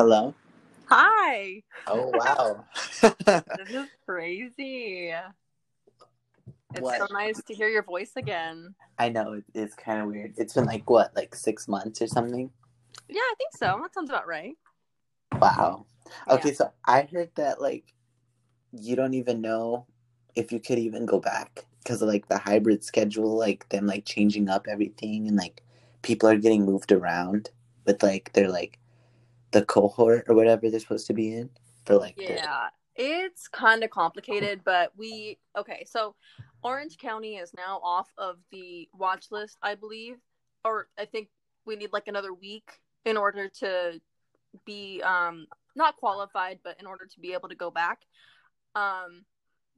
Hello. Hi. Oh wow. This is crazy. It's What? so nice to hear your voice again. I know it, it's kind of weird. It's been like what, like six months or something. Yeah, I think so. That sounds about right. Wow. Oh, yeah. Okay, so I heard that like you don't even know if you could even go back because of like the hybrid schedule, like them like changing up everything and like people are getting moved around with like they're like the cohort or whatever they're supposed to be in for like the- Yeah, it's kind of complicated, but we okay. So, Orange County is now off of the watch list, I believe, or I think we need like another week in order to be um not qualified, but in order to be able to go back. Um,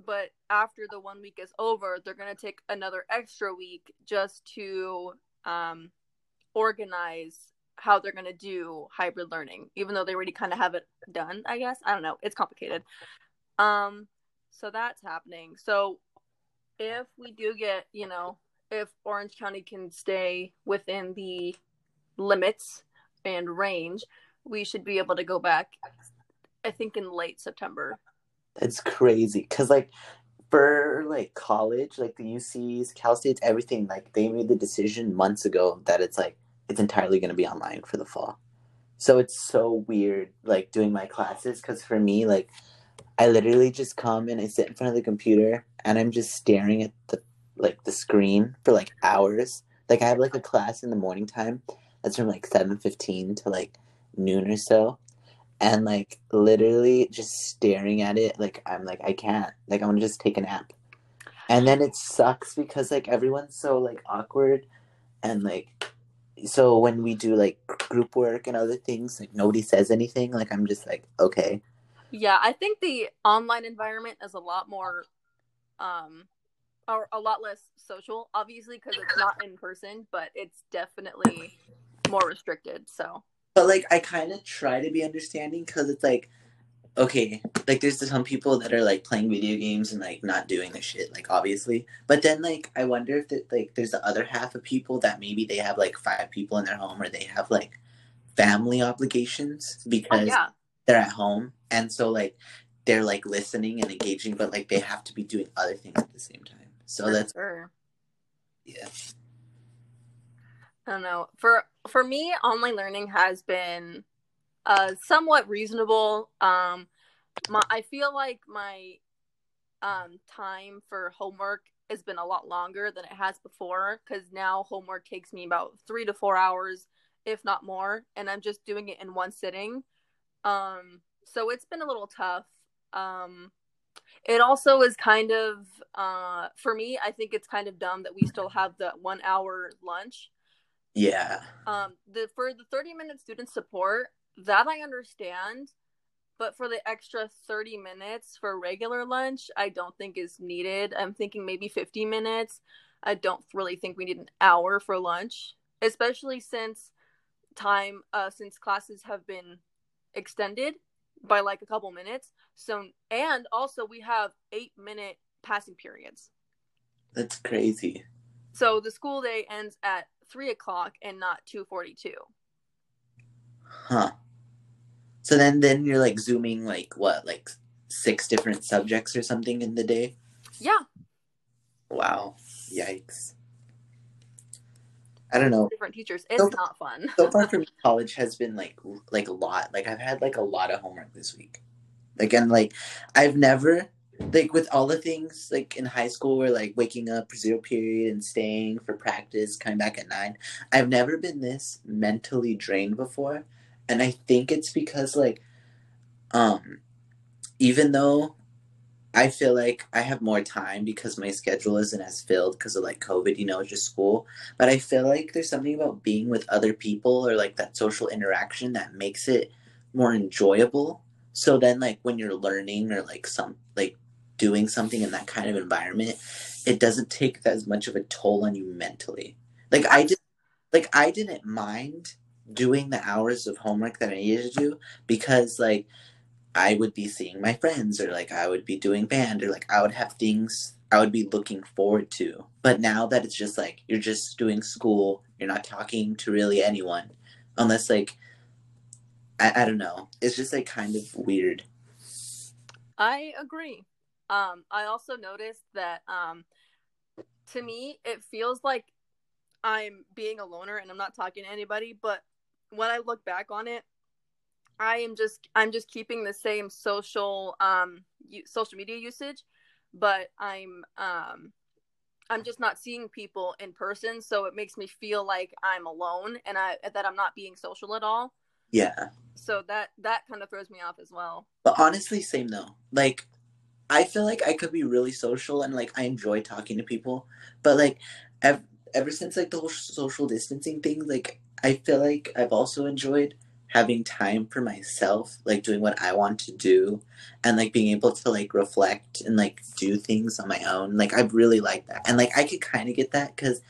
but after the one week is over, they're gonna take another extra week just to um organize how they're going to do hybrid learning even though they already kind of have it done i guess. I don't know. It's complicated. Um so that's happening. So if we do get you know if orange county can stay within the limits and range we should be able to go back i think in late september. That's crazy. Cause like for like college, like the UCs, Cal States, everything, like they made the decision months ago that it's like it's entirely gonna be online for the fall. So it's so weird like doing my classes because for me, like I literally just come and I sit in front of the computer and I'm just staring at the like the screen for like hours. Like I have like a class in the morning time that's from like seven fifteen to like noon or so and like literally just staring at it like i'm like i can't like i want to just take a nap and then it sucks because like everyone's so like awkward and like so when we do like group work and other things like nobody says anything like i'm just like okay Yeah, I think the online environment is a lot more, um, or a lot less social, obviously, because it's not in person, but it's definitely more restricted. So, but like i kind of try to be understanding because it's like okay like there's some people that are like playing video games and like not doing the shit like obviously. But then like i wonder if that like there's the other half of people that maybe they have like five people in their home or they have like family obligations oh, because yeah, they're at home. And so like they're like listening and engaging but like they have to be doing other things at the same time. So for that's sure. yeah. I don't know. For for me, online learning has been uh somewhat reasonable. Um my I feel like my um time for homework has been a lot longer than it has before cuz now homework takes me about 3 to 4 hours if not more and I'm just doing it in one sitting. Um so it's been a little tough. Um it also is kind of uh for me, I think it's kind of dumb that we still have the 1 hour lunch yeah um the for the 30 minute student support that i understand but for the extra 30 minutes for regular lunch i don't think is needed. I'm thinking maybe 50 minutes. I don't really think we need an hour for lunch especially since time uh since classes have been extended by like a couple minutes. So and also we have eight minute passing periods. That's crazy. So the school day ends at three o'clock and not 242 Huh. So then then you're like zooming like what, like six different subjects or something in the day? yeah Wow. Yikes. I don't know. different teachers. It's So- not fun. So far for me college has been like like a lot. Like I've had like a lot of homework this week. Like and like I've never like with all the things like in high school where like waking up for zero period and staying for practice, coming back at nine. I've never been this mentally drained before. And I think it's because like um even though I feel like I have more time because my schedule isn't as filled because of like COVID, you know, just school. But I feel like there's something about being with other people or like that social interaction that makes it more enjoyable. So then, like, when you're learning or like some like doing something in that kind of environment, it doesn't take as much of a toll on you mentally. Like, I just like I didn't mind doing the hours of homework that I needed to do because like I would be seeing my friends or like I would be doing band or like I would have things I would be looking forward to. But now that it's just like you're just doing school, you're not talking to really anyone unless like I, I don't know. It's just like kind of weird. I agree. Um, I also noticed that um, to me, it feels like I'm being a loner and I'm not talking to anybody. But when I look back on it, I am just I'm just keeping the same social um social media usage, but I'm um I'm just not seeing people in person, so it makes me feel like I'm alone and I that I'm not being social at all. Yeah. So that that kind of throws me off as well. But honestly, same though. Like I feel like I could be really social and like I enjoy talking to people, but like ever, ever since like the whole social distancing thing, like I feel like I've also enjoyed having time for myself, like doing what I want to do and like being able to like reflect and like do things on my own. Like I really like that. And like I could kind of get that cuz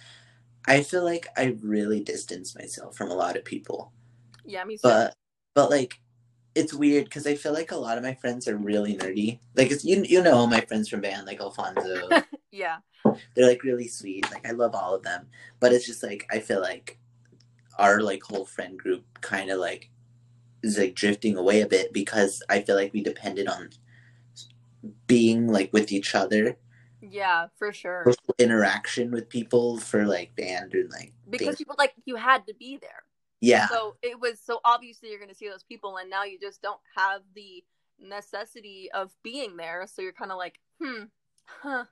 I feel like I really distance myself from a lot of people. Yeah, me too. But but like it's weird because I feel like a lot of my friends are really nerdy. Like it's you you know all my friends from band like Alfonso. yeah. They're like really sweet. Like I love all of them. But it's just like I feel like our like whole friend group kind of like is like drifting away a bit because I feel like we depended on being like with each other. Yeah, for sure. For interaction with people for like band and like because things. people like you had to be there. Yeah. So it was so obviously you're going to see those people, and now you just don't have the necessity of being there. So you're kind of like, hmm, huh.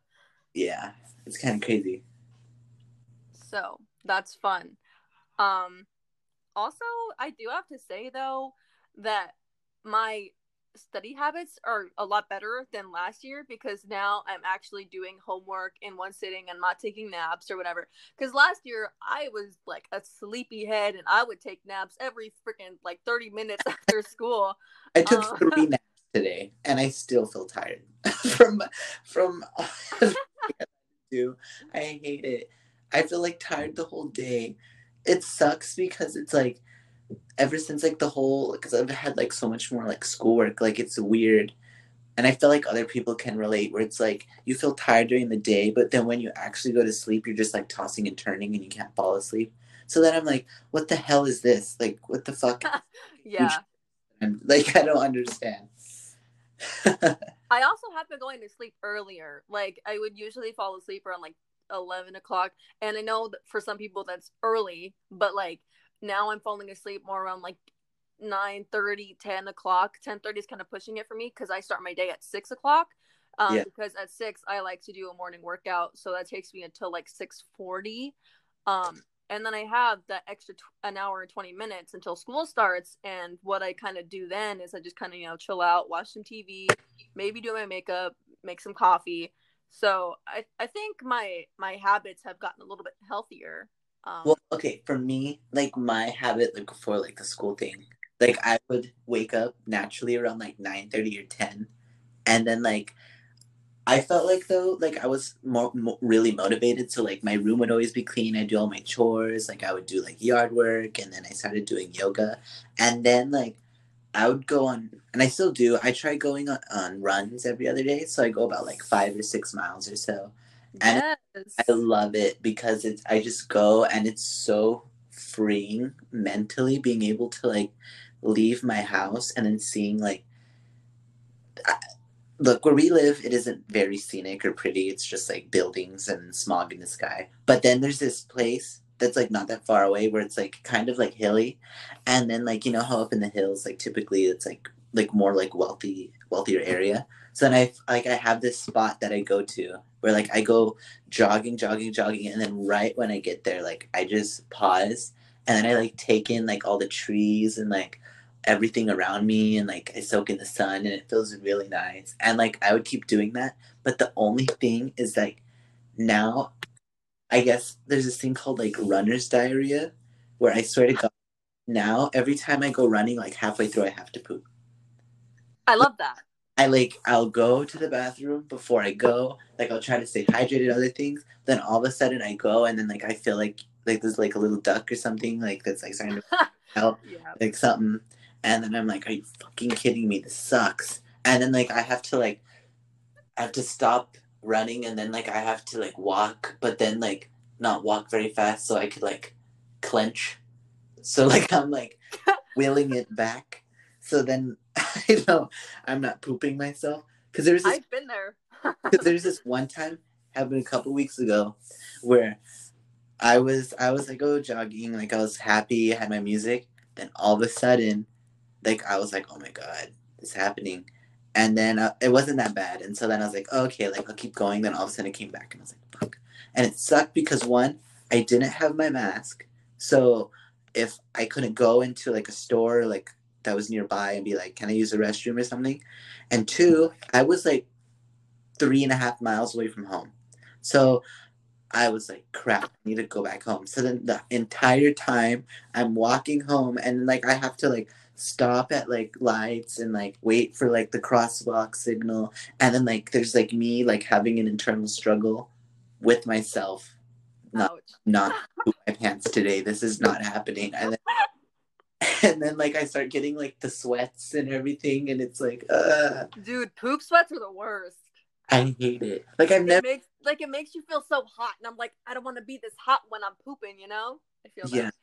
Yeah, it's kind of crazy. So that's fun. Um, also, I do have to say though that my study habits are a lot better than last year because now I'm actually doing homework in one sitting and not taking naps or whatever. Because last year I was like a sleepy head and I would take naps every freaking like 30 minutes after school. I took um, three naps today and I still feel tired from from do. I hate it. I feel like tired the whole day. It sucks because it's like ever since like the whole because I've had like so much more like schoolwork, like it's weird. And I feel like other people can relate where it's like you feel tired during the day, but then when you actually go to sleep, you're just like tossing and turning and you can't fall asleep. So then I'm like, what the hell is this? Like, what the fuck? yeah. I'm, like, I don't understand. I also have been going to sleep earlier. Like, I would usually fall asleep around like 11 o'clock. And I know that for some people that's early, but like now I'm falling asleep more around like 9 30 10 o'clock 10 30 is kind of pushing it for me because i start my day at 6 o'clock um, yeah. because at 6 i like to do a morning workout so that takes me until like 6 40 um, and then i have that extra t- an hour and 20 minutes until school starts and what i kind of do then is i just kind of you know chill out watch some tv maybe do my makeup make some coffee. So i, I think my my habits have gotten a little bit healthier um, well, okay, for me, like my habit, like before, like the school thing, like I would wake up naturally around like nine thirty or ten, and then like I felt like though, like I was more, more, really motivated. So like my room would always be clean. I do all my chores. Like I would do like yard work, and then I started doing yoga, and then like I would go on, and I still do. I try going on, on runs every other day. So I go about like five or six miles or so, and yes. I love it because it's I just go and it's so freeing mentally being able to like leave my house and then seeing like I, look where we live it isn't very scenic or pretty. It's just like buildings and smog in the sky. But then there's this place that's like not that far away where it's like kind of like hilly. And then like you know how up in the hills like typically it's like like more like wealthy wealthier area? So then I like I have this spot that I go to where like I go jogging, jogging, jogging, and then right when I get there, like I just pause. And then I like take in like all the trees and like everything around me and like I soak in the sun and it feels really nice. And like I would keep doing that. But the only thing is like now I guess there's this thing called like runner's diarrhea where I swear to God now every time I go running like halfway through I have to poop. I love that. I like I'll go to the bathroom before I go. Like I'll try to stay hydrated, other things. Then all of a sudden I go and then like I feel like like there's like a little duck or something like that's like starting to help yeah. like something. And then I'm like, are you fucking kidding me? This sucks. And then like I have to like I have to stop running and then like I have to like walk, but then like not walk very fast so I could like clench. So like I'm like wheeling it back So then I know I'm not pooping myself because there's this I've been there. because there's this one time happened a couple weeks ago where I was I was like oh jogging like I was happy I had my music then all of a sudden like I was like oh my god it's happening. And then uh, it wasn't that bad. And so then I was like oh, okay like I'll keep going. Then all of a sudden it came back and I was like fuck. And it sucked because one I didn't have my mask. So if I couldn't go into like a store like that was nearby and be like can I use the restroom or something? And two I was like three and a half miles away from home. So I was like, crap, I need to go back home. So then the entire time I'm walking home and like I have to like stop at like lights and like wait for like the crosswalk signal. And then like there's like me like having an internal struggle with myself. Not Ouch. not poop my pants today. This is not happening. And then, and then like I start getting like the sweats and everything and it's like uh Dude, poop sweats are the worst. I hate it. Like I've It never makes like it makes you feel so hot, and I'm like, I don't want to be this hot when I'm pooping. You know? I feel that.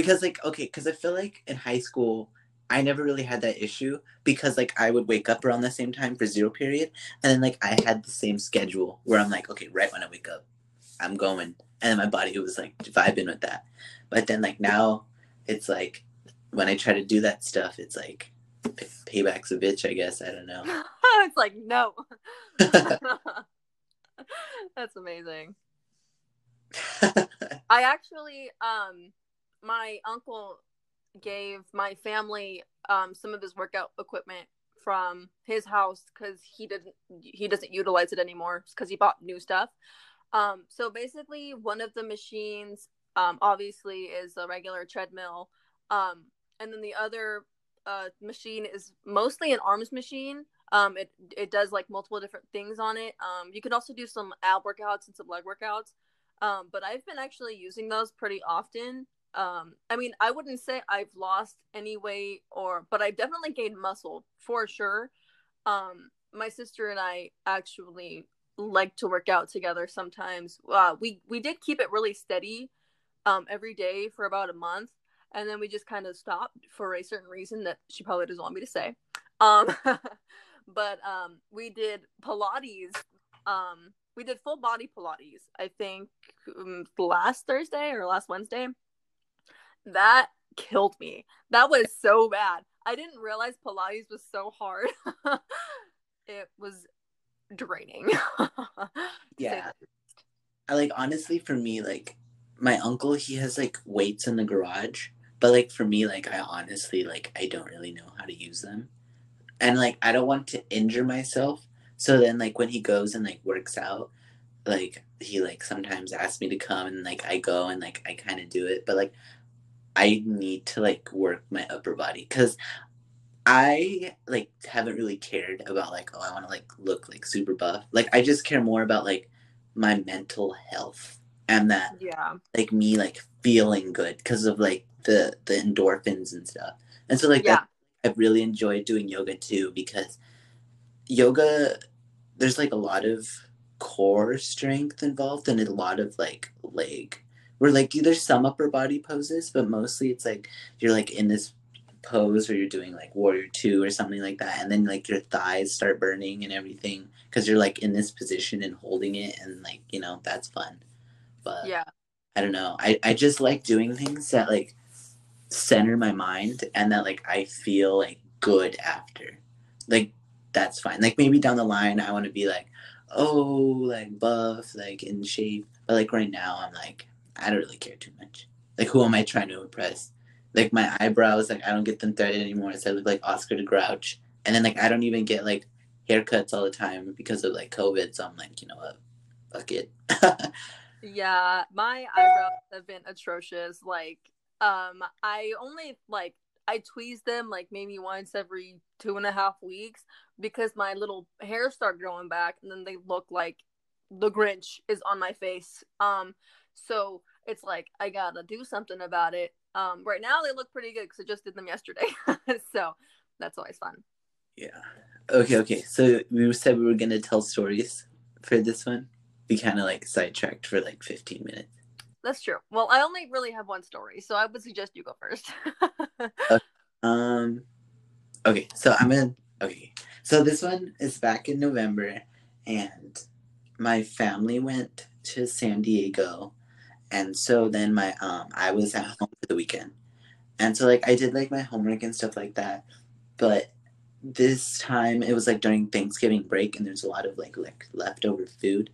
Because like okay because i feel like in high school i never really had that issue because like i would wake up around the same time for zero period and then like i had the same schedule where i'm like okay right when i wake up i'm going and then my body was like vibing with that but then like now it's like when i try to do that stuff it's like payback's a bitch i guess i don't know it's like no. That's amazing. I actually, um, my uncle gave my family um some of his workout equipment from his house because he didn't he doesn't utilize it anymore because he bought new stuff. Um, so basically, one of the machines, um, obviously, is a regular treadmill. Um, and then the other uh, machine is mostly an arms machine. Um, it it does like multiple different things on it. Um, you can also do some ab workouts and some leg workouts. Um, but I've been actually using those pretty often. Um, I mean, I wouldn't say I've lost any weight or, but I've definitely gained muscle for sure. Um, my sister and I actually like to work out together sometimes. Uh, we we did keep it really steady, um, every day for about a month, and then we just kind of stopped for a certain reason that she probably doesn't want me to say. Um, but um, we did Pilates. Um, we did full body Pilates. I think um, last Thursday or last Wednesday. That killed me. That was so bad. I didn't realize Pilates was so hard. it was draining. yeah I like honestly for me like my uncle he has like weights in the garage but like for me like I honestly like I don't really know how to use them and like I don't want to injure myself so then like when he goes and like works out like he like sometimes asks me to come and like I go and like I kind of do it but like I need to like work my upper body cuz I like haven't really cared about like oh I want to like look like super buff like I just care more about like my mental health and that yeah. like me like feeling good because of like the the endorphins and stuff and so like Yeah. that, i really enjoyed doing yoga too because yoga there's like a lot of core strength involved and a lot of like leg where like there's some upper body poses but mostly it's like you're like in this pose where you're doing like warrior two or something like that and then like your thighs start burning and everything because you're like in this position and holding it and like you know that's fun but Yeah. I don't know. I, I just like doing things that like center my mind and that like I feel like good after. Like that's fine. Like maybe down the line I want to be like, oh, like buff, like in shape. But like right now I'm like, I don't really care too much. Like who am I trying to impress? Like my eyebrows, like I don't get them threaded anymore. So I look like Oscar the Grouch. And then like I don't even get like haircuts all the time because of like COVID. So I'm like, you know what? Fuck it. Yeah, my eyebrows have been atrocious. Like, um, I only like I tweeze them like maybe once every two and a half weeks because my little hairs start growing back, and then they look like the Grinch is on my face. Um, so it's like I gotta do something about it. Um, right now they look pretty good because I just did them yesterday, so that's always fun. Yeah. Okay, okay. So we said we were gonna tell stories for this one. We kind of like sidetracked for like 15 minutes. That's true. Well, I only really have one story, so I would suggest you go first. Um, Okay, so I'm in. Okay, so this one is back in November, and my family went to San Diego, and so then my um I was at home for the weekend, and so like I did like my homework and stuff like that, but this time it was like during Thanksgiving break, and there's a lot of like like leftover food,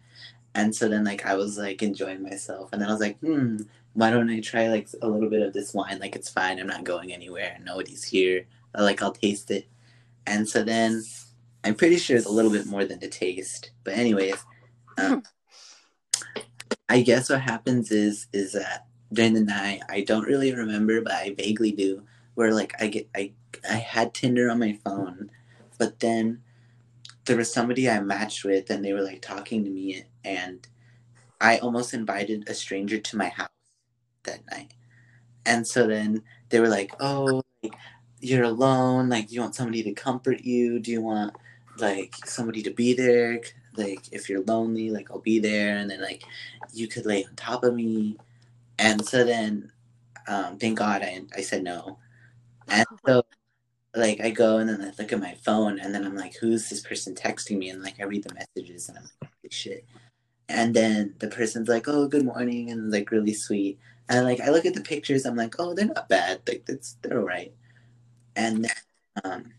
and so then like I was like enjoying myself, and then I was like, hmm, why don't I try like a little bit of this wine? Like it's fine, I'm not going anywhere, nobody's here. Like I'll taste it, and so then I'm pretty sure it's a little bit more than the taste. But anyways, um, I guess what happens is is that during the night I don't really remember, but I vaguely do. Where like I get I I had Tinder on my phone, but then there was somebody I matched with, and they were like talking to me, and I almost invited a stranger to my house that night. And so then they were like, "Oh, like, you're alone. Like, do you want somebody to comfort you? Do you want like somebody to be there? Like, if you're lonely, like I'll be there, and then like you could lay on top of me." And so then, um, thank God I I said no. And so like I go and then I look at my phone and then I'm like, who's this person texting me? And like I read the messages and I'm like, shit. And then the person's like, oh, good morning, and like really sweet. And like I look at the pictures, I'm like, oh, they're not bad. Like that's they're all right. And um,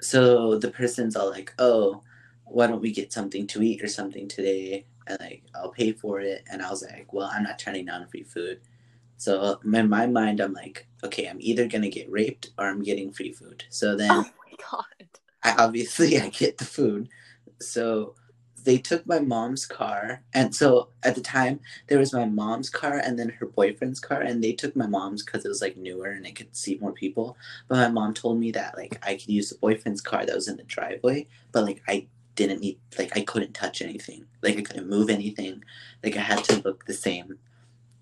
so the person's all like, oh, why don't we get something to eat or something today? And like I'll pay for it. And I was like, well, I'm not turning down free food. So uh, in my mind, I'm like, okay, I'm either gonna get raped or I'm getting free food. So then, Oh my god. I obviously I get the food. So they took my mom's car, and so at the time there was my mom's car and then her boyfriend's car, and they took my mom's because it was like newer and it could seat more people. But my mom told me that like I could use the boyfriend's car that was in the driveway, but like I didn't need like I couldn't touch anything, like I couldn't move anything, like I had to look the same.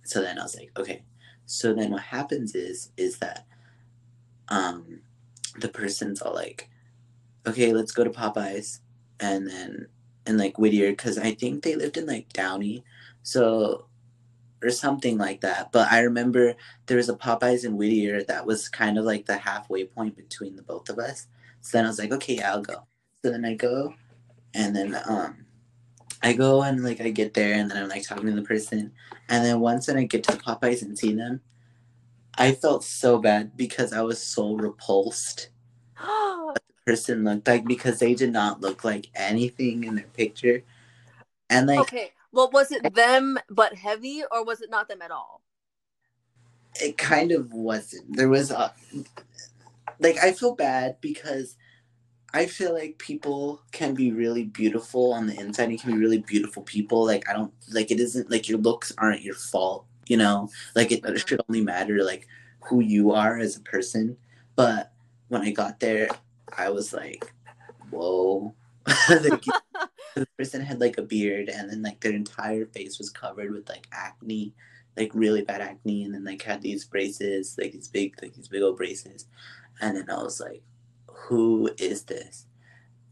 So then I was like, okay. So then what happens is is that um the person's all like, okay, let's go to Popeyes, and then and like Whittier because I think they lived in like Downey, so or something like that. But I remember there was a Popeyes in Whittier that was kind of like the halfway point between the both of us. So then I was like, okay, yeah, I'll go. So then I go, and then um, I go and like I get there, and then I'm like talking to the person, and then once then I get to the Popeyes and see them, I felt so bad because I was so repulsed the person looked like because they did not look like anything in their picture. And like okay. Well, was it them but heavy, or was it not them at all? it kind of wasn't. There was a like I feel bad because I feel like people can be really beautiful on the inside and can be really beautiful people. Like I don't like it isn't like your looks aren't your fault, you know? Like it, it should only matter like who you are as a person. But when I got there, I was like, whoa. like, the person had like a beard and then like their entire face was covered with like acne, like really bad acne, and then like had these braces, like these big, like these big old braces. And then I was like, who is this?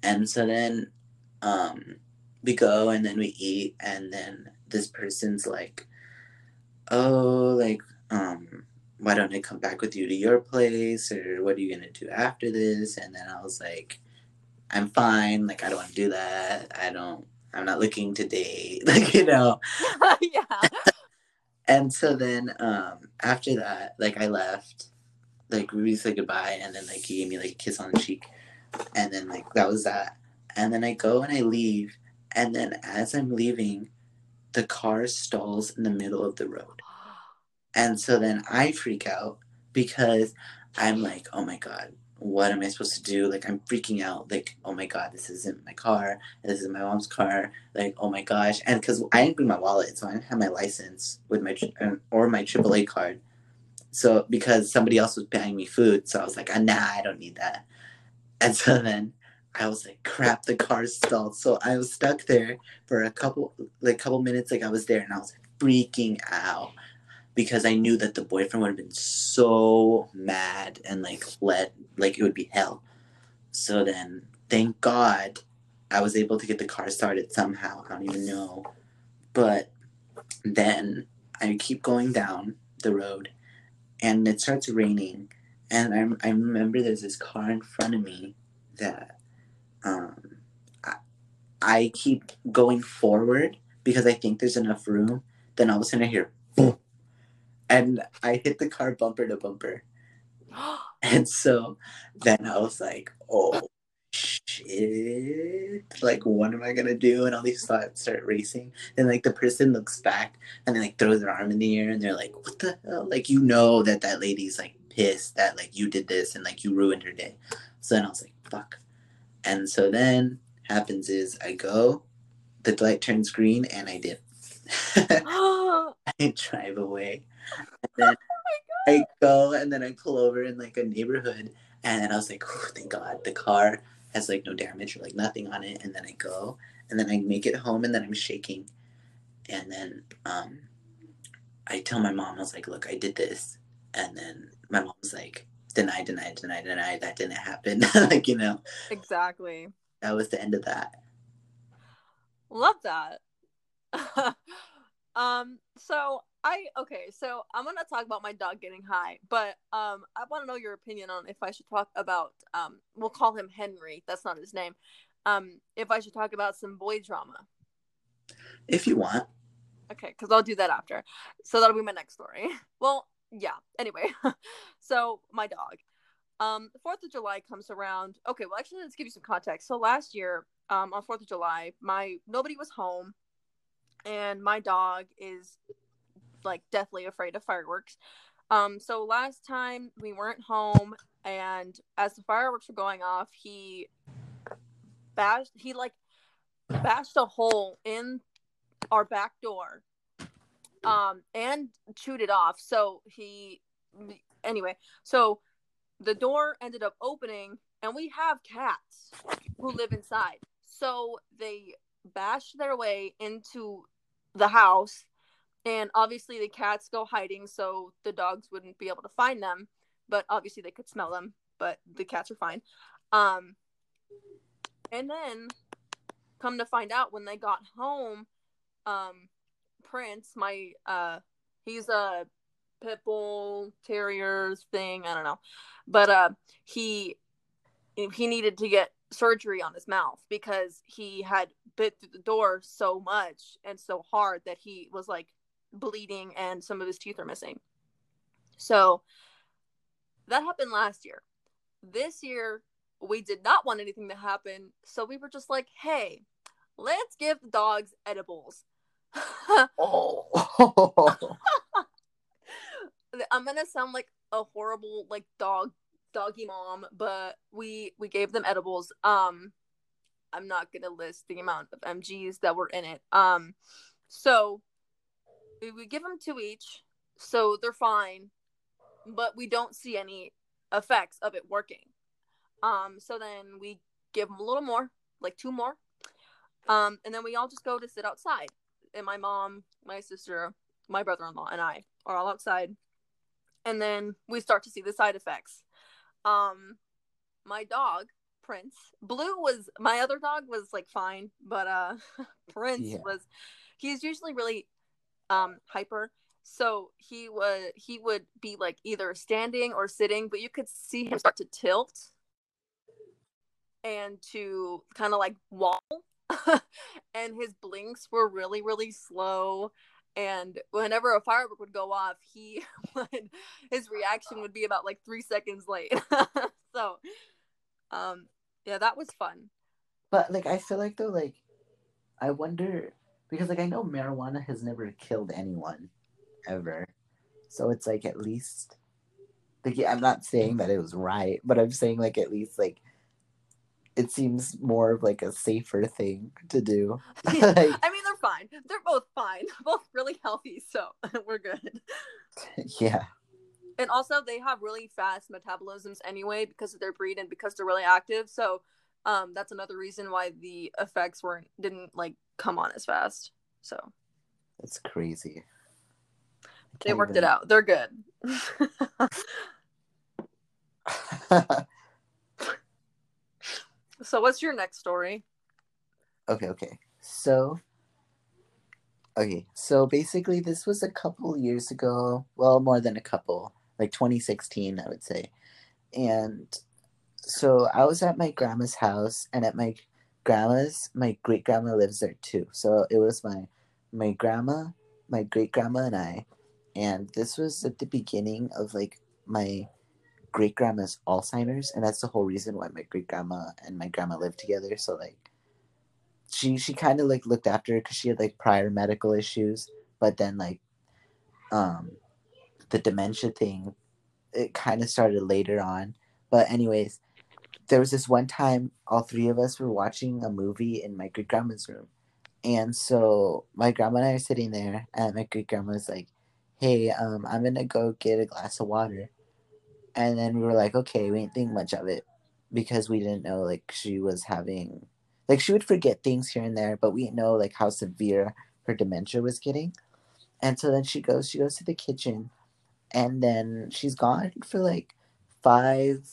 And so then um we go and then we eat and then this person's like, Oh, like, um, why don't I come back with you to your place or what are you gonna do after this? And then I was like, I'm fine, like I don't wanna do that. I don't I'm not looking to date, like you know. yeah. And so then um after that, like I left, like we said goodbye and then like he gave me like a kiss on the cheek and then like that was that. And then I go and I leave and then as I'm leaving, the car stalls in the middle of the road. And so then I freak out because I'm like, oh my God, what am I supposed to do? Like, I'm freaking out. Like, oh my God, this isn't my car. This is my mom's car. Like, oh my gosh. And because I didn't bring my wallet, so I didn't have my license with my, um, or my AAA card. So, because somebody else was buying me food. So I was like, ah, nah, I don't need that. And so then I was like, crap, the car's stalled. So I was stuck there for a couple, like, couple minutes. Like, I was there and I was freaking out because I knew that the boyfriend would have been so mad and like let like it would be hell. So then, thank God, I was able to get the car started somehow. I don't even know, but then I keep going down the road, and it starts raining, and I, I remember there's this car in front of me that um I, I keep going forward because I think there's enough room. Then all of a sudden I hear boom, and I hit the car bumper to bumper. And so then I was like, oh shit. Like, what am I gonna do? And all these thoughts start racing. And like the person looks back and they like throw their arm in the air and they're like, what the hell? Like, you know that that lady's like pissed that like you did this and like you ruined her day. So then I was like, fuck. And so then happens is I go, the light turns green and I dip. I drive away. And then oh I go and then I pull over in like a neighborhood and then I was like, oh, thank God the car has like no damage or like nothing on it. And then I go and then I make it home and then I'm shaking. And then um, I tell my mom, I was like, look, I did this. And then my mom's like, deny, deny, deny, deny, that didn't happen. like, you know, Exactly. that was the end of that. Love that. um, so I okay, so I'm gonna talk about my dog getting high, but um I wanna know your opinion on if I should talk about um we'll call him Henry, that's not his name. Um, if I should talk about some boy drama. If you want. Okay, because I'll do that after. So that'll be my next story. Well, yeah. Anyway, so my dog. Um, the Fourth of July comes around. Okay, well, actually, let's give you some context. So last year, um, on Fourth of July, my nobody was home, and my dog is like deathly afraid of fireworks. Um, so last time we weren't home, and as the fireworks were going off, he bashed. He like bashed a hole in our back door um and chewed it off so he anyway so the door ended up opening and we have cats who live inside so they bashed their way into the house and obviously the cats go hiding so the dogs wouldn't be able to find them but obviously they could smell them but the cats are fine. Um and then come to find out when they got home um prince my uh he's a pit bull terriers thing i don't know but uh he he needed to get surgery on his mouth because he had bit through the door so much and so hard that he was like bleeding and some of his teeth are missing so that happened last year this year we did not want anything to happen so we were just like hey let's give the dogs edibles Oh. I'm gonna sound like a horrible like dog doggy mom, but we we gave them edibles. Um, I'm not gonna list the amount of MGs that were in it. Um, so we, we give them two each, so they're fine, but we don't see any effects of it working. Um, so then we give them a little more, like two more, um, and then we all just go to sit outside and my mom, my sister, my brother in law, and I are all outside. And then we start to see the side effects. Um, my dog, Prince, Blue was my other dog was like fine, but uh, Prince Yeah. was he's usually really um hyper. So he was he would be like either standing or sitting, but you could see him start to tilt and to kind of like wall and his blinks were really really slow. And whenever a firework would go off he would his reaction would be about like three seconds late. So um yeah that was fun. But like I feel like though, like I wonder because like I know marijuana has never killed anyone ever. So it's like at least like yeah, I'm not saying that it was right, but I'm saying like at least like it seems more of like a safer thing to do. like, i mean they're fine they're both fine They're both really healthy so we're good yeah. and also they have really fast metabolisms anyway because of their breed and because they're really active so um that's another reason why the effects weren't didn't like come on as fast so That's crazy. they worked it out they're good so what's your next story Okay, okay. So, okay, so basically, this was a couple years ago. Well, more than a couple, like 2016, I would say. and so I was at my grandma's house, and at my grandma's, my great grandma lives there too. So it was my my grandma, my great grandma, and I, and this was at the beginning of like my great grandma's Alzheimer's, and that's the whole reason why my great grandma and my grandma lived together. So like, she she kind of like looked after her because she had like prior medical issues, but then like, um, the dementia thing, it kind of started later on. But anyways, there was this one time all three of us were watching a movie in my great grandma's room. And so my grandma and I are sitting there, and my great grandma was like, Hey, um, I'm gonna go get a glass of water. And then we were like, Okay, we didn't think much of it because we didn't know like she was having like she would forget things here and there, but we didn't know like how severe her dementia was getting. And so then she goes, she goes to the kitchen and then she's gone for like five,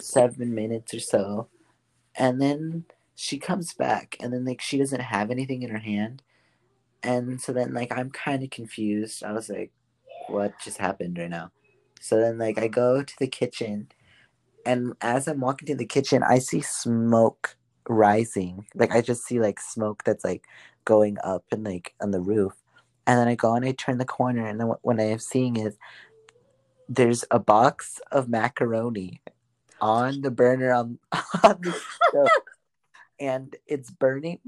seven minutes or so, and then she comes back, and then like she doesn't have anything in her hand, and so then like I'm kind of confused. I was like, what just happened right now? So then like I go to the kitchen, and as I'm walking to the kitchen, I see smoke rising. Like I just see like smoke that's like going up and like on the roof. And then I go and I turn the corner, and then what I am seeing is there's a box of macaroni on the burner on, on the stove. And it's burning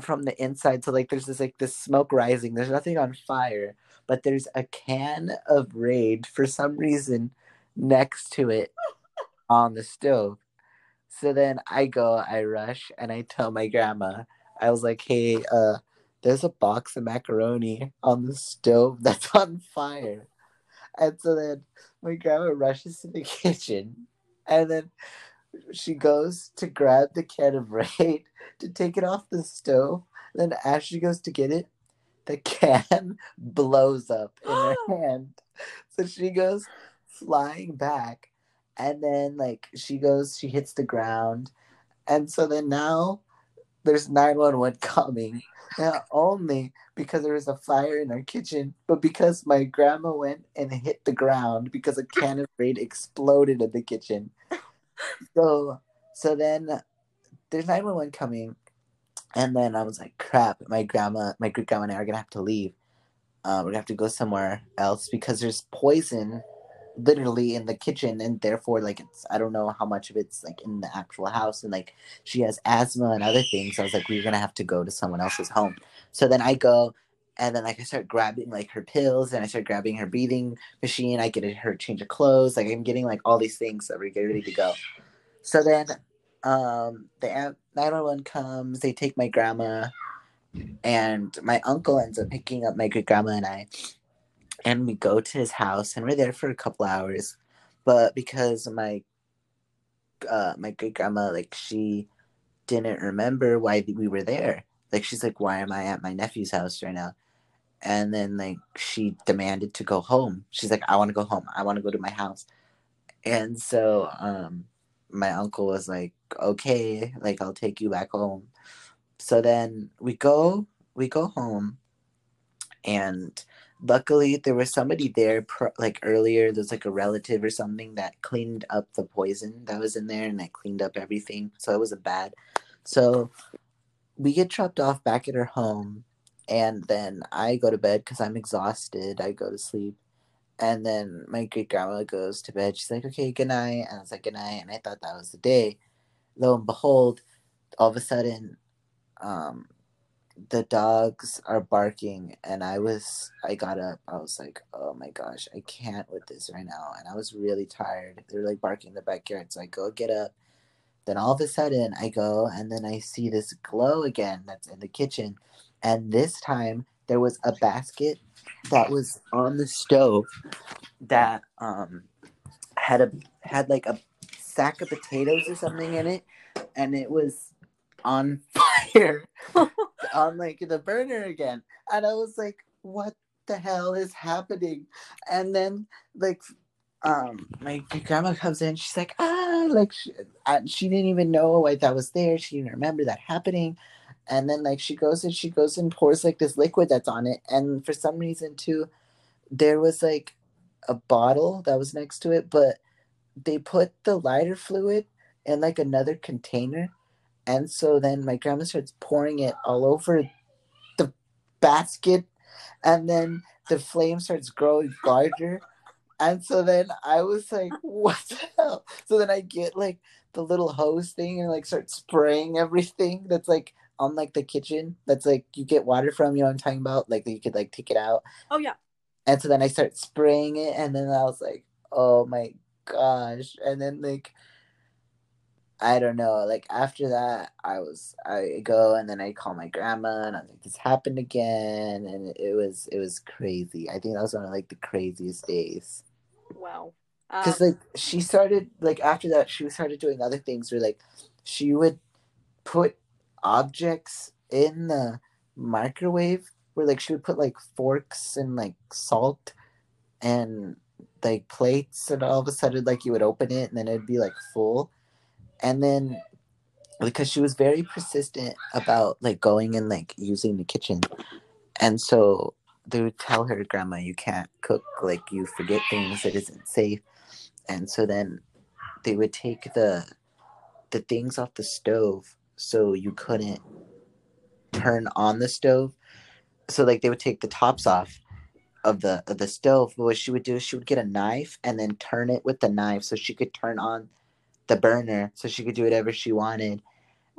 from the inside. So like there's this like this smoke rising. There's nothing on fire but there's a can of Raid for some reason next to it on the stove. So then i go i rush and i tell my grandma. I was like hey uh there's a box of macaroni on the stove that's on fire and so then my grandma rushes to the kitchen and then she goes to grab the can of Raid to take it off the stove. Then as she goes to get it, the can blows up in her hand. So she goes flying back. And then like she goes, she hits the ground. And so then now there's 911 coming. Not only because there was a fire in our kitchen, but because my grandma went and hit the ground because a can of Raid exploded in the kitchen. So so then there's 911 coming. And then I was like, crap, my grandma, my great grandma and I are gonna have to leave. Uh, we're gonna have to go somewhere else because there's poison literally in the kitchen and therefore like it's i don't know how much of it's like in the actual house and like she has asthma and other things i was like we're gonna have to go to someone else's home. So then i go and then like i start grabbing like her pills and i start grabbing her breathing machine i get her change of clothes like i'm getting like all these things that we get ready to go. So then um the 911 comes they take my grandma and my uncle ends up picking up my great grandma and i and we go to his house and we're there for a couple hours but because my uh my great grandma like she didn't remember why we were there. Like she's like why am i at my nephew's house right now? And then like she demanded to go home. She's like i want to go home. I want to go to my house. And so um my uncle was like okay like i'll take you back home. So then we go we go home and luckily there was somebody there like earlier there's like a relative or something that cleaned up the poison that was in there and that cleaned up everything so it wasn't bad. So we get dropped off back at her home and then i go to bed because i'm exhausted i go to sleep and then my great grandma goes to bed she's like okay good night and i was like good night and i thought that was the day. Lo and behold all of a sudden um the dogs are barking and i was i got up i was like oh my gosh i can't with this right now and i was really tired. They're like barking in the backyard so i go get up. Then all of a sudden i go and then i see this glow again that's in the kitchen and this time there was a basket that was on the stove that um had a had like a sack of potatoes or something in it and it was on fire on like the burner again. And I was like, what the hell is happening? And then like um my grandma comes in, she's like, ah, like she, I, she didn't even know why that was there. She didn't remember that happening. And then like she goes and she goes and pours like this liquid that's on it. And for some reason too, there was like a bottle that was next to it, but they put the lighter fluid in like another container, and so then my grandma starts pouring it all over the basket, and then the flame starts growing larger. And so then I was like, what the hell? So then I get like the little hose thing and like start spraying everything that's like on like the kitchen that's like you get water from, you know what I'm talking about? Like you could like take it out. Oh yeah. And so then I start spraying it and then I was like, oh my gosh. And then like I don't know, like after that I was I go and then I call my grandma and I was like, this happened again and it was it was crazy. I think that was one of like the craziest days. Wow. Because Um, like she started like after that she started doing other things where like she would put objects in the microwave where like she would put like forks and like salt and like plates and all of a sudden like you would open it and then it'd be like full and then because she was very persistent about like going and like using the kitchen. And so they would tell her grandma you can't cook like you forget things it isn't safe. And so then they would take the the things off the stove so you couldn't turn on the stove. So like they would take the tops off of the of the stove. But what she would do is she would get a knife and then turn it with the knife so she could turn on the burner so she could do whatever she wanted.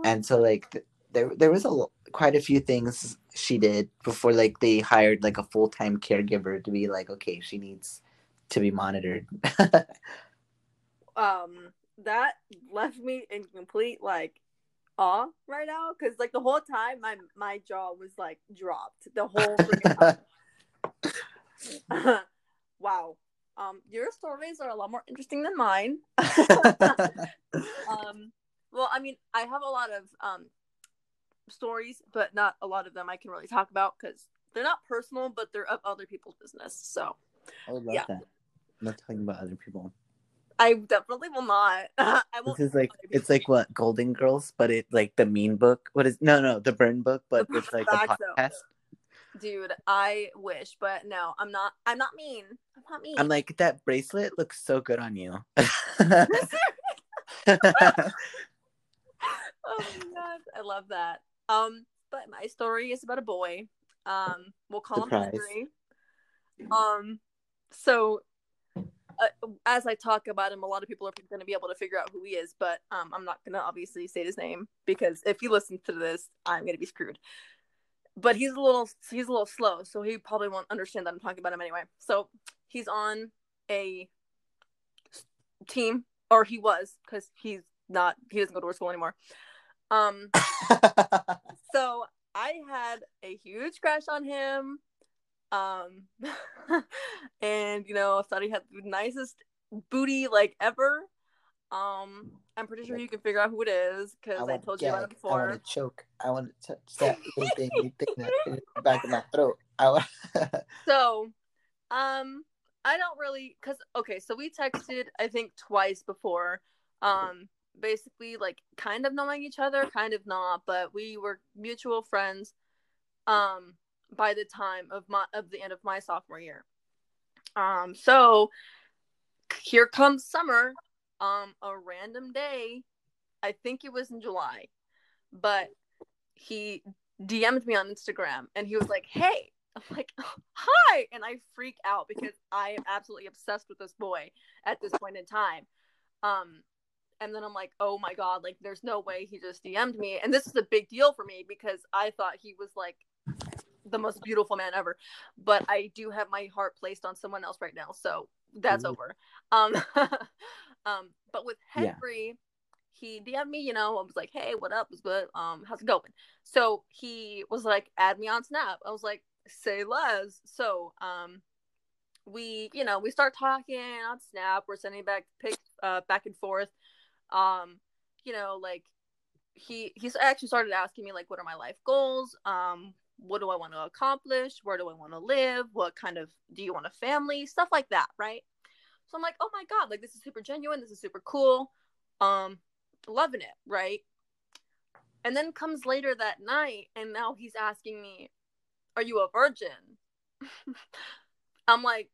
And so like th- there there was a l- quite a few things she did before like they hired like a full-time caregiver to be like okay she needs to be monitored. Um, that left me in complete like awe right now because like the whole time my my jaw was like dropped. The whole wow. Um, your stories are a lot more interesting than mine. um, well, I mean, I have a lot of um stories, but not a lot of them I can really talk about because they're not personal, but they're of other people's business. So I would love Yeah. that. I'm not talking about other people. I definitely will not. I won't. This is like it's like what Golden Girls, but it like the Mean Book. What is no no the Burn Book, but it's like a podcast. Dude. I wish, but no, I'm not. I'm not mean. I'm not mean. I'm like that bracelet looks so good on you. oh my god, I love that. Um, but my story is about a boy. Um, we'll call Surprise. him Henry. Um, so uh, as I talk about him, a lot of people are going to be able to figure out who he is, but um, I'm not going to obviously say his name because if you listen to this, I'm going to be screwed. But he's a little he's a little slow, so he probably won't understand that I'm talking about him anyway. So he's on a team, or he was, because he's not he doesn't go to our school anymore. Um, so I had a huge crush on him. Um and you know, I thought he had the nicest booty like ever. Um I'm pretty sure you can figure out who it is because I, wanna told you about it gag. I want before. to choke. I want to touch that little thing, thing that in the back of my throat. I want. So um I don't really cuz okay, so we texted I think twice before. Um basically like kind of knowing each other, kind of not, but we were mutual friends um by the time of my of the end of my sophomore year. Um so here comes summer. Um a random day. I think it was in July. But he DM'd me on Instagram and he was like, "Hey." I'm like, "Hi." And I freak out because I am absolutely obsessed with this boy at this point in time. Um and then I'm like, "Oh my god, like there's no way he just DM'd me." And this is a big deal for me because I thought he was like the most beautiful man ever. But I do have my heart placed on someone else right now, so that's Ooh. over. Um, um, but with Yeah. Henry, he DM'd me, you know, I was like, "Hey, what up? What's good? Um, how's it going?" So he was like, "Add me on Snap." I was like, "Say less." So um, we, you know, we start talking on Snap. We're sending back pics, uh, back and forth. Um, you know, like he he's actually started asking me like, "What are my life goals? Um, what do I want to accomplish? Where do I want to live? What kind of do you want a family? Stuff like that, right? So I'm like, oh my god, like this is super genuine. This is super cool. Um, loving it, right? And then comes later that night, and now he's asking me, "Are you a virgin?" I'm like,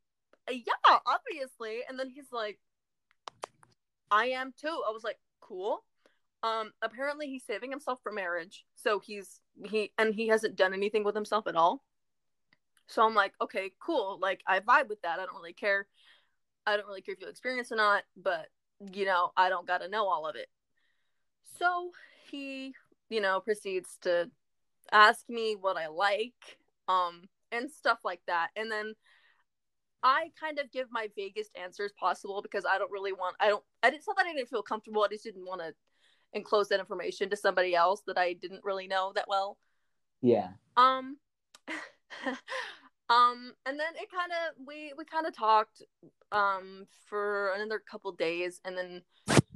yeah, obviously. And then he's like, I am too. I was like, cool. Um, apparently he's saving himself for marriage, so he's he and he hasn't done anything with himself at all. So I'm like, okay, cool. Like I vibe with that. I don't really care. I don't really care if you experience or not, but you know, I don't gotta know all of it. So he, you know, proceeds to ask me what I like, um, and stuff like that. And then I kind of give my vaguest answers possible because I don't really want I don't I didn't it's not that I didn't feel comfortable, I just didn't want to enclose that information to somebody else that I didn't really know that well. Yeah. Um um and then it kind of we we kind of talked um for another couple days and then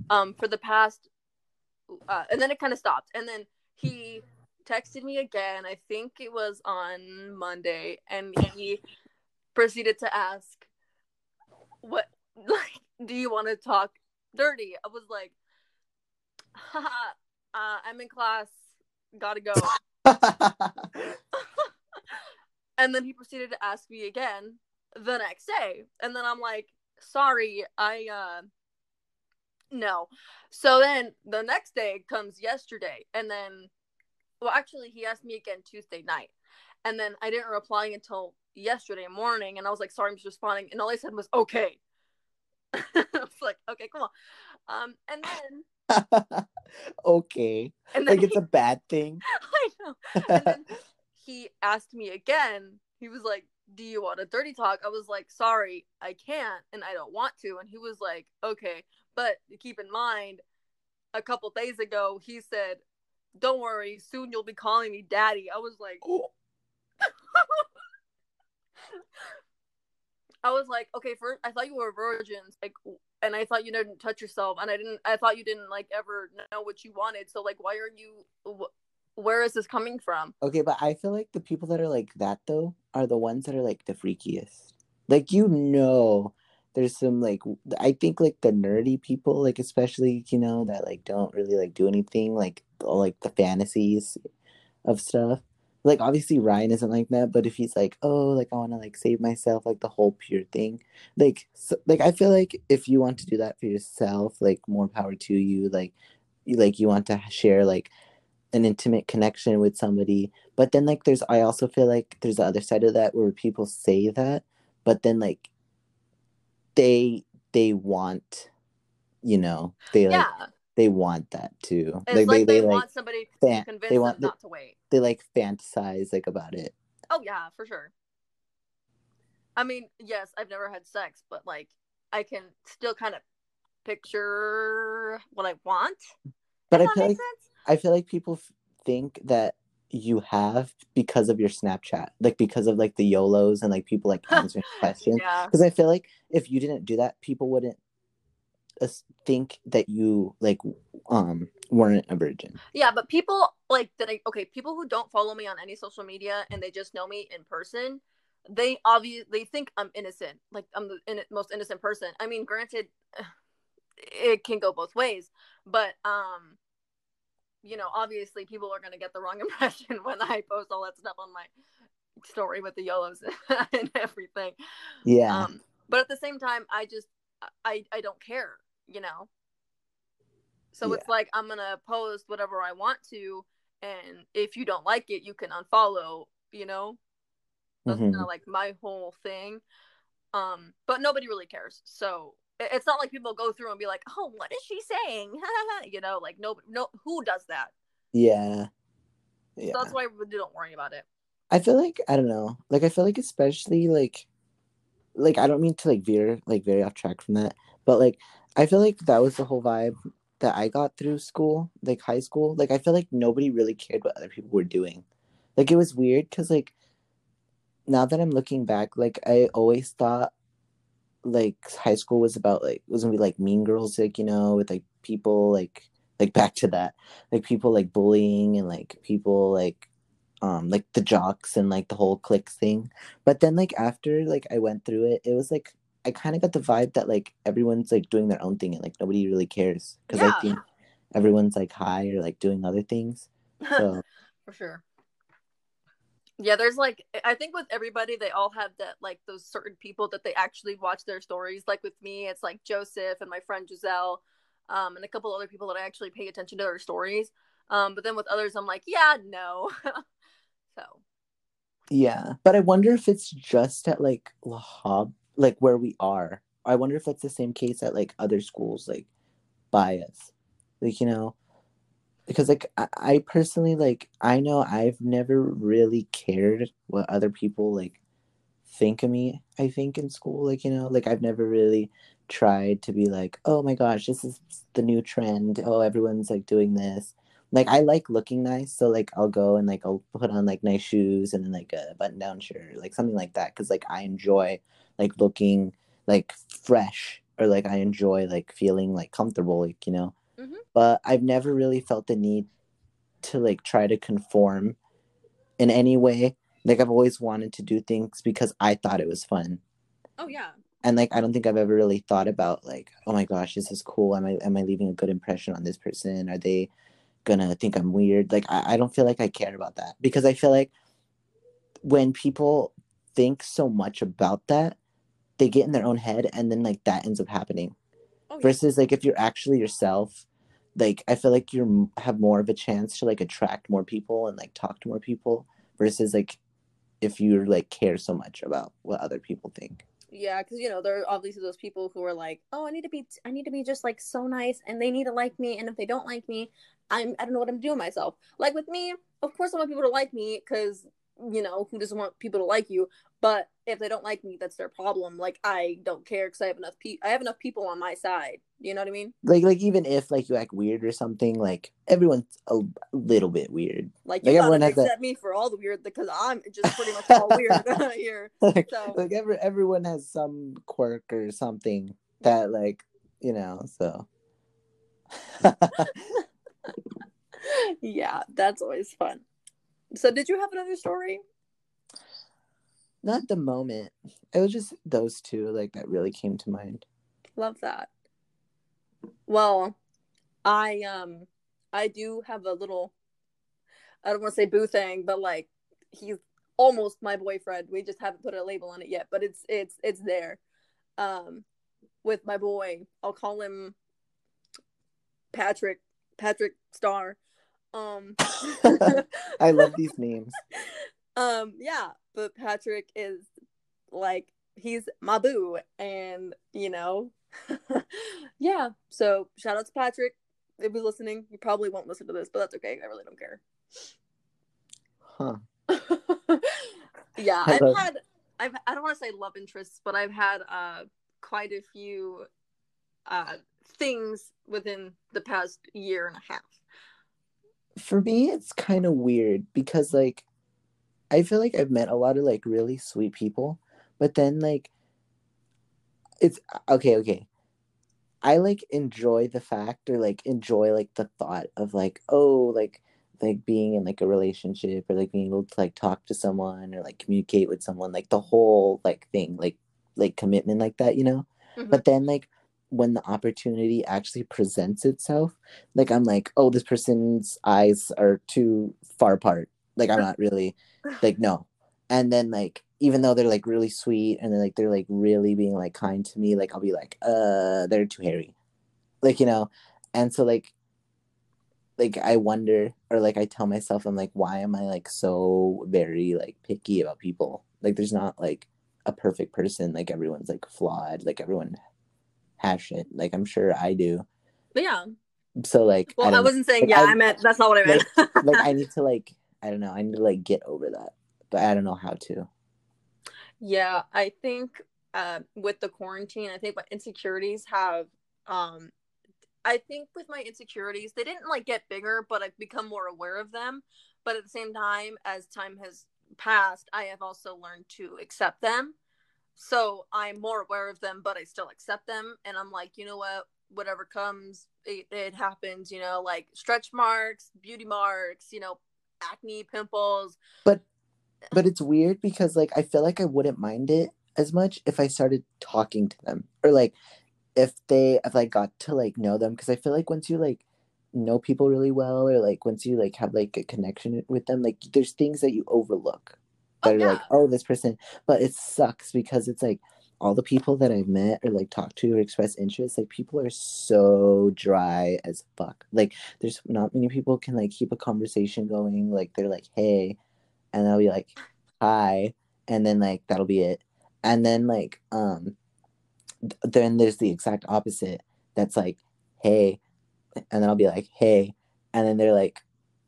um for the past uh and then it kind of stopped. And then he texted me again i think it was on monday and he proceeded to ask what like do you want to talk dirty? I was like Haha, uh, i'm in class gotta go and then he proceeded to ask me again the next day. And then i'm like sorry i uh no. So then the next day comes yesterday. And then well actually he asked me again tuesday night. And then i didn't reply until yesterday morning. And i was like sorry i'm just responding. And all i said was okay. I was like okay come on. Um and then okay. and then Like it's he- a bad thing. I know. And then he asked me again. He was like, "Do you want a dirty talk?" I was like, "Sorry, I can't, and I don't want to." And he was like, "Okay, but keep in mind, a couple days ago, he said." Don't worry, soon you'll be calling me daddy. I was like, oh. I was like, okay, first I thought you were virgins, like, and I thought you didn't touch yourself, and I didn't. I thought you didn't like ever know what you wanted. So like, why are you? Wh- where is this coming from? Okay, but I feel like the people that are like that though are the ones that are like the freakiest. Like you know, there's some like I think like the nerdy people, like especially you know that like don't really like do anything like like the fantasies of stuff. Like obviously Ryan isn't like that, but if he's like, oh, like I want to like save myself, like the whole pure thing, like so, like I feel like if you want to do that for yourself, like more power to you. Like you like you want to share like an intimate connection with somebody but then like there's i also feel like there's the other side of that where people say that but then like they they want you know they like yeah, they want that too it's like, they, want like somebody to fan- convince they them want the- not to wait. they like fantasize like about it Oh yeah, for sure. I mean, yes, I've never had sex, but like, I can still kind of picture what I want. but i feel like sense? I feel like people f- think that you have because of your snapchat like because of like the yolos and like people like answering questions Yeah, because I feel like if you didn't do that, people wouldn't think that you like um weren't a virgin. yeah, but people like that. I okay, people who don't follow me on any social media and they just know me in person, they obviously they think I'm innocent. Like I'm the in- most innocent person. I mean, granted, it can go both ways, but um, you know, obviously people are gonna get the wrong impression when I post all that stuff on my story with the YOLOs and everything. Yeah, Um, but at the same time, I just I I don't care, you know. So it's like I'm gonna post whatever I want to, and if you don't like it, you can unfollow. You know, that's Mhm. kind of like my whole thing. Um, but nobody really cares. So it's not like people go through and be like, "Oh, what is she saying?" you know, like no, no, who does that? yeah, yeah. So that's why really don't worry about it. I feel like I don't know. Like I feel like especially like like I don't mean to like veer like very off track from that, but like I feel like that was the whole vibe that I got through school, like high school. Like I feel like nobody really cared what other people were doing. Like it was weird cuz like now that I'm looking back, like I always thought like high school was about like was gonna be like mean girls, like you know, with like people like like back to that, like people like bullying and like people like um like the jocks and like the whole cliques thing. But then like after like I went through it, it was like I kind of got the vibe that like everyone's like doing their own thing and like nobody really cares because Yeah. I think everyone's like high or like doing other things. So for sure. Yeah, there's like I think with everybody they all have that like those certain people that they actually watch their stories. Like with me, it's like Joseph and my friend Giselle. um, and a couple other people that I actually pay attention to their stories. Um, but then with others, I'm like, yeah, no. so. Yeah, but I wonder if it's just at like La Habra, like where we are. I wonder if that's the same case at like other schools, like bias, like you know, because like I, I personally like I know I've never really cared what other people like think of me. I think in school, like you know, like I've never really tried to be like, oh my gosh, this is the new trend. Oh, everyone's like doing this. Like I like looking nice, so like I'll go and like I'll put on like nice shoes and then like a button down shirt, like something like that, because like I enjoy like looking like fresh or like I enjoy like feeling like comfortable, like you know. Mm-hmm. But I've never really felt the need to like try to conform in any way. Like I've always wanted to do things because I thought it was fun. Oh yeah. And like I don't think I've ever really thought about like, oh my gosh, this is cool. Am I am I leaving a good impression on this person? Are they gonna think I'm weird? Like I, I don't feel like I care about that because I feel like when people think so much about that, they get in their own head and then like that ends up happening. Oh, yeah. Versus like if you're actually yourself like I feel like you have more of a chance to like attract more people and like talk to more people versus like if you like care so much about what other people think. Yeah, because you know there are obviously those people who are like, oh, I need to be, I need to be just like so nice, and they need to like me, and if they don't like me, I'm, I don't know what I'm doing myself. Like with me, of course I want people to like me because you know who doesn't want people to like you but if they don't like me that's their problem. Like i don't care because i have enough pe- i have enough people on my side. You know what i mean? Like like even if like you act weird or something like everyone's a little bit weird. Like you like, everyone has accept that... me for all the weird because i'm just pretty much all weird here. Like, so. like every, everyone has some quirk or something that like you know so. Yeah that's always fun so, did you have another story? Not the moment. It was just those two, like that really came to mind. Love that. Well, I um, I do have a little. I don't want to say boo thing, but like he's almost my boyfriend. We just haven't put a label on it yet, but it's it's it's there. Um, with my boy, I'll call him Patrick. Patrick Star. Um I love these names. Um yeah, but Patrick is like he's my boo and you know yeah. So shout out to Patrick. If he's listening, you probably won't listen to this, but that's okay. I really don't care. Huh. yeah, I've love... had I've I don't want to say love interests, but I've had uh quite a few uh things within the past year and a half for me it's kind of weird because like I feel like I've met a lot of like really sweet people, but then like it's okay, okay. I like enjoy the fact or like enjoy like the thought of like oh like like being in like a relationship or like being able to like talk to someone or like communicate with someone like the whole like thing like like commitment like that you know mm-hmm. but then like when the opportunity actually presents itself, like I'm like, oh, this person's eyes are too far apart. Like I'm not really like no. And then like even though they're like really sweet and then like they're like really being like kind to me, like I'll be like, uh, they're too hairy. Like, you know, and so like like I wonder or like I tell myself I'm like, why am I like so very like picky about people? Like there's not like a perfect person, like everyone's like flawed, like everyone hash it. Like I'm sure I do. But yeah. So like Well, I, I wasn't saying like, yeah, I, I, meant that's not what I meant. like, like I need to like I don't know, I need to like get over that. But I don't know how to. Yeah, I think uh, with the quarantine, I think my insecurities have um I think with my insecurities, they didn't like get bigger, but I've become more aware of them. But at the same time, as time has passed, I have also learned to accept them so i'm more aware of them but i still accept them. And i'm like you know what? Whatever comes it, it happens you know like stretch marks beauty marks you know acne pimples. But but it's weird because like i feel like i wouldn't mind it as much if i started talking to them or like if they if i got to like know them. Because i feel like once you like know people really well or like once you like have like a connection with them like there's things that you overlook that oh, are yeah. like, oh, this person. But it sucks because it's like all the people that I've met or like talked to or expressed interest, like people are so dry as fuck. Like there's not many people can like keep a conversation going. Like they're like, hey, and I'll be like, hi, and then like that'll be it. And then like um then there's the exact opposite that's like, hey, and then I'll be like, hey, and then they're like,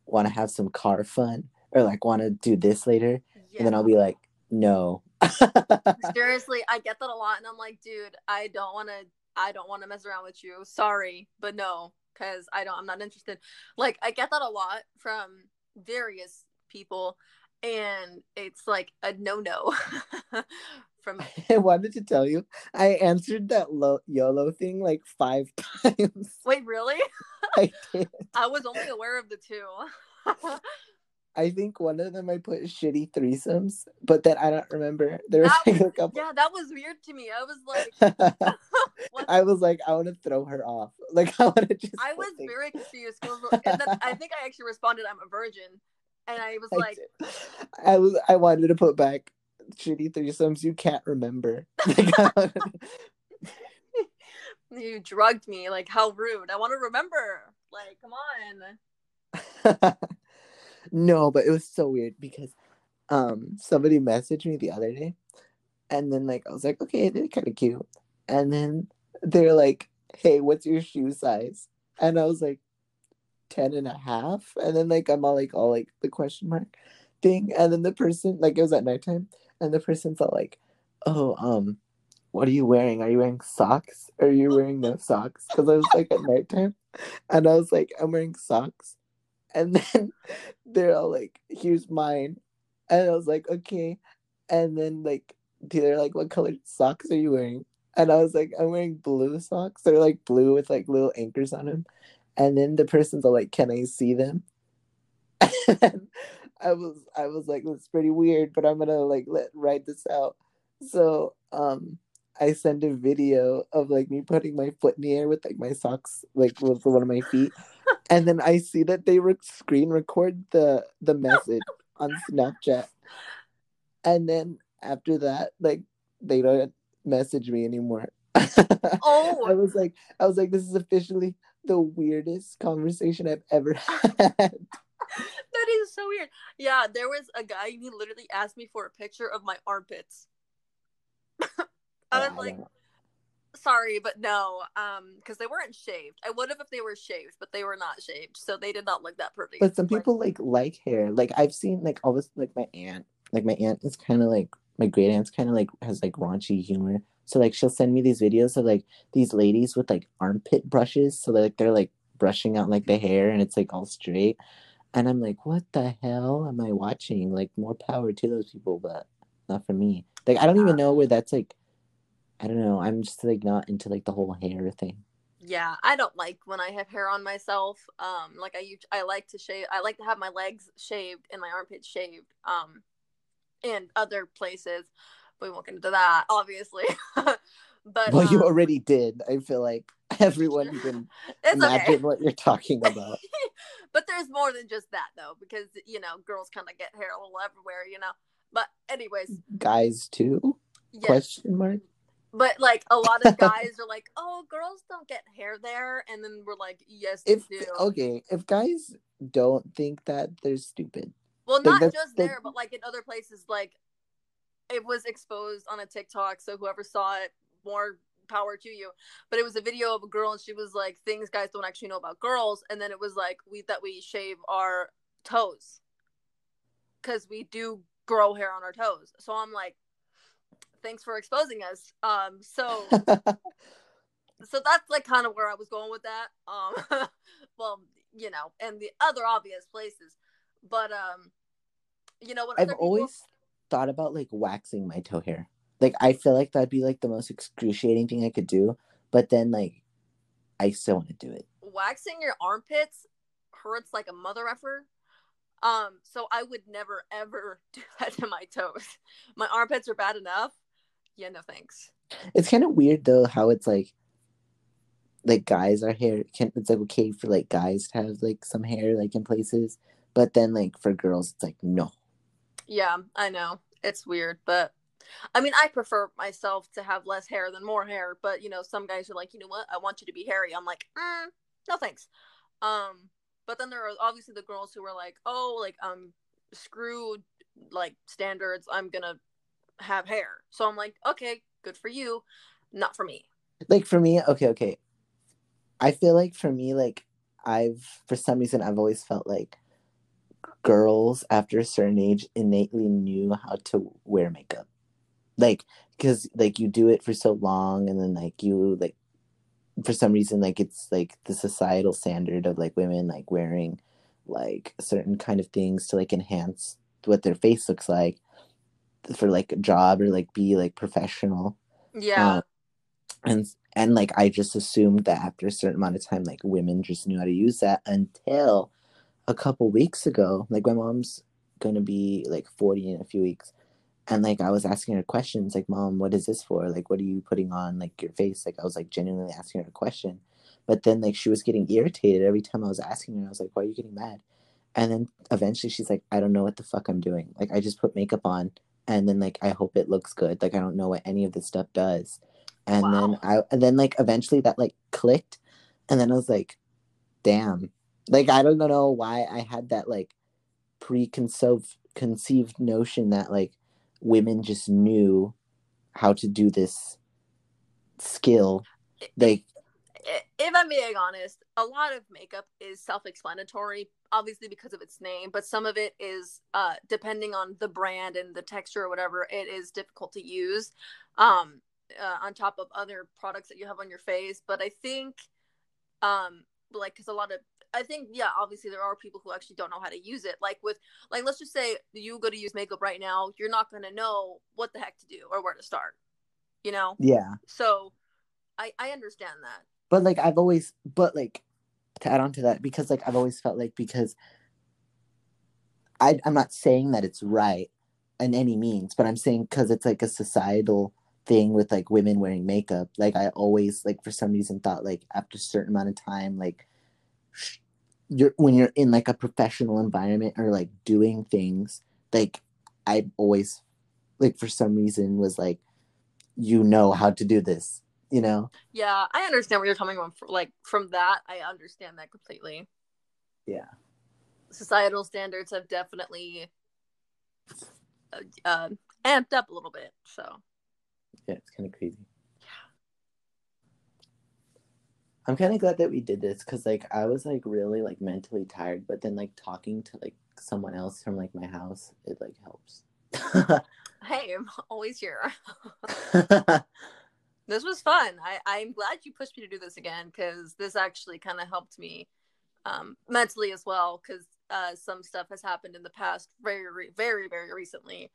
want to have some car fun or like want to do this later, Yeah. and then I'll be like, no. Seriously, I get that a lot, and I'm like, dude, I don't want to. I don't want to mess around with you. Sorry, but no, because I don't. I'm not interested. Like, I get that a lot from various people, and it's like a no no. from I wanted to tell you, I answered that lo- YOLO thing like five times. wait, really? I did. I was only aware of the two. I think one of them I put shitty threesomes, but then I don't remember. There was like a couple. yeah, that was weird to me. I was like. I was like, I want to throw her off. Like I want to just. I was very confused. 'cause- and then I think I actually responded, "I'm a virgin," and I was I like, did. I was. I wanted to put back shitty threesomes you can't remember. Like, wanted- "You drugged me." Like, how rude! I want to remember. Like, come on. No, but it was so weird because um somebody messaged me the other day and then like I was like, okay, they're kind of cute. And then they're like, hey, what's your shoe size? And I was like, 10 and a half. And then like I'm all like all like the question mark thing. And then the person like it was at nighttime and the person's all like, oh, um, what are you wearing? Are you wearing socks? Are you wearing no socks? Because I was like at nighttime and I was like, I'm wearing socks. And then they're all like, here's mine. And I was like, okay. And then like they're like, what color socks are you wearing? And I was like, I'm wearing blue socks. They're like blue with like little anchors on them. And then the person's all like, can I see them? And I was I was like, that's pretty weird, but I'm gonna like let write this out. So um I send a video of like me putting my foot in the air with like my socks like with one of my feet, and then I see that they re- screen record the the message on Snapchat, and then after that, like they don't message me anymore. Oh, I was like, I was like, this is officially the weirdest conversation I've ever had. that is so weird. Yeah, there was a guy. He literally asked me for a picture of my armpits. I was Yeah, like, don't- sorry, but no, um, because they weren't shaved. I would have if they were shaved, but they were not shaved, so they did not look that pretty. but some people like like hair. Like I've seen like all this like my aunt. Like my aunt is kind of like my great aunt's kind of like has like raunchy humor. So like she'll send me these videos of like these ladies with like armpit brushes. So like they're like brushing out like the hair and it's like all straight. And I'm like, what the hell am I watching? Like more power to those people, but not for me. Like I don't even know where that's like. I don't know. I'm just like not into like the whole hair thing. yeah, I don't like when I have hair on myself. Um, like I I like to shave. I like to have my legs shaved and my armpits shaved. Um, and other places, but we won't get into that, obviously. but Well, you um, already did. I feel like everyone can imagine okay. what you're talking about. but there's more than just that though, because you know, girls kind of get hair a little everywhere, you know. But anyways, Guys too? yeah. Question mark. But like a lot of guys are like, "Oh, girls don't get hair there," and then we're like, "Yes, If they do." okay, if guys don't think that, they're stupid. Well, Like, not just the- there, but like in other places, like it was exposed on a TikTok. So whoever saw it, more power to you. But it was a video of a girl, and she was like, "Things guys don't actually know about girls." And then it was like, "We that we shave our toes because we do grow hair on our toes." So I'm like, "Thanks for exposing us." Um, so so that's like kind of where I was going with that. Um, well, you know, and the other obvious places, but um, you know, I've people, always thought about like waxing my toe hair. Like I feel like that'd be like the most excruciating thing I could do, but then like I still want to do it. waxing your armpits hurts like a mother effer. Um, so I would never ever do that to my toes. My armpits are bad enough. Yeah, no thanks. It's kind of weird though how it's like like guys are hair can it's like okay for like guys to have like some hair like in places, but then like for girls it's like no. Yeah, I know it's weird, but I mean, I prefer myself to have less hair than more hair, but you know, some guys are like, you know what, I want you to be hairy. I'm like, mm, no thanks. Um, but then there are obviously the girls who are like, oh, like um, screw like standards. I'm gonna have hair. So I'm like, okay, good for you, not for me. Like for me, okay, okay. I feel like for me, like I've for some reason I've always felt like girls after a certain age innately knew how to wear makeup like because like you do it for so long and then like you like for some reason like it's like the societal standard of like women like wearing like certain kind of things to like enhance what their face looks like for like a job or like be like professional yeah um, and and like i just assumed that after a certain amount of time like women just knew how to use that until a couple weeks ago like my mom's gonna be like 40 in a few weeks and like I was asking her questions, like, "Mom, what is this for? Like, what are you putting on like your face?" Like I was like genuinely asking her a question, but then like she was getting irritated every time I was asking her. I was like, "Why are you getting mad?" And then eventually she's like, "I don't know what the fuck I'm doing. Like I just put makeup on, and then like I hope it looks good. Like I don't know what any of this stuff does." And wow. then I and then like eventually that like clicked, and then I was like, "Damn." Like I don't know why I had that like preconceived conceived notion that like women just knew how to do this skill. Like if I'm being honest, a lot of makeup is self-explanatory, obviously because of its name, but some of it is uh depending on the brand and the texture or whatever, it is difficult to use. Um uh, on top of other products that you have on your face, but I think um like cuz a lot of I think yeah, obviously there are people who actually don't know how to use it. Like with like let's just say you go to use makeup right now, you're not going to know what the heck to do or where to start. You know? Yeah. So I I understand that. But like I've always but like to add on to that because like I've always felt like because I I'm not saying that it's right in any means, but I'm saying cuz it's like a societal thing with like women wearing makeup. Like I always like for some reason thought like after a certain amount of time like you're when you're in like a professional environment or like doing things like i always like for some reason was like you know how to do this you know yeah i understand where you're coming from like from that i understand that completely yeah societal standards have definitely uh, uh amped up a little bit so yeah it's kind of crazy yeah. I'm kind of glad that we did this because like I was like really like mentally tired, but then like talking to like someone else from like my house, it like helps. hey, I'm always here. this was fun. I I'm glad you pushed me to do this again because this actually kind of helped me um, mentally as well because uh, some stuff has happened in the past very very very recently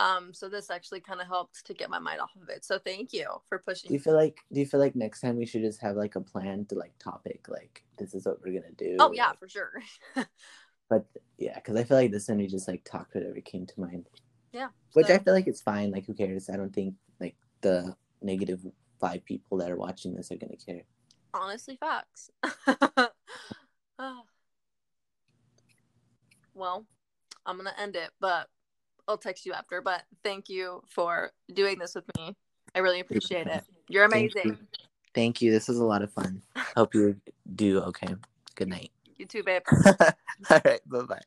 um, so this actually kind of helped to get my mind off of it. So thank you for pushing. Do you feel like do you feel like next time we should just have like a plan to like topic like this is what we're gonna do? Oh yeah, like, for sure. but yeah, because I feel like this one we just like talked whatever came to mind. Yeah. Which so. I feel like it's fine. Like who cares? I don't think like the negative five people that are watching this are gonna care. Honestly, facts. well, I'm gonna end it, but I'll text you after, but thank you for doing this with me. I really appreciate it. You're amazing. Thank you. Thank you. This was a lot of fun. Hope you do okay. Good night. You too, babe. All right. Bye bye.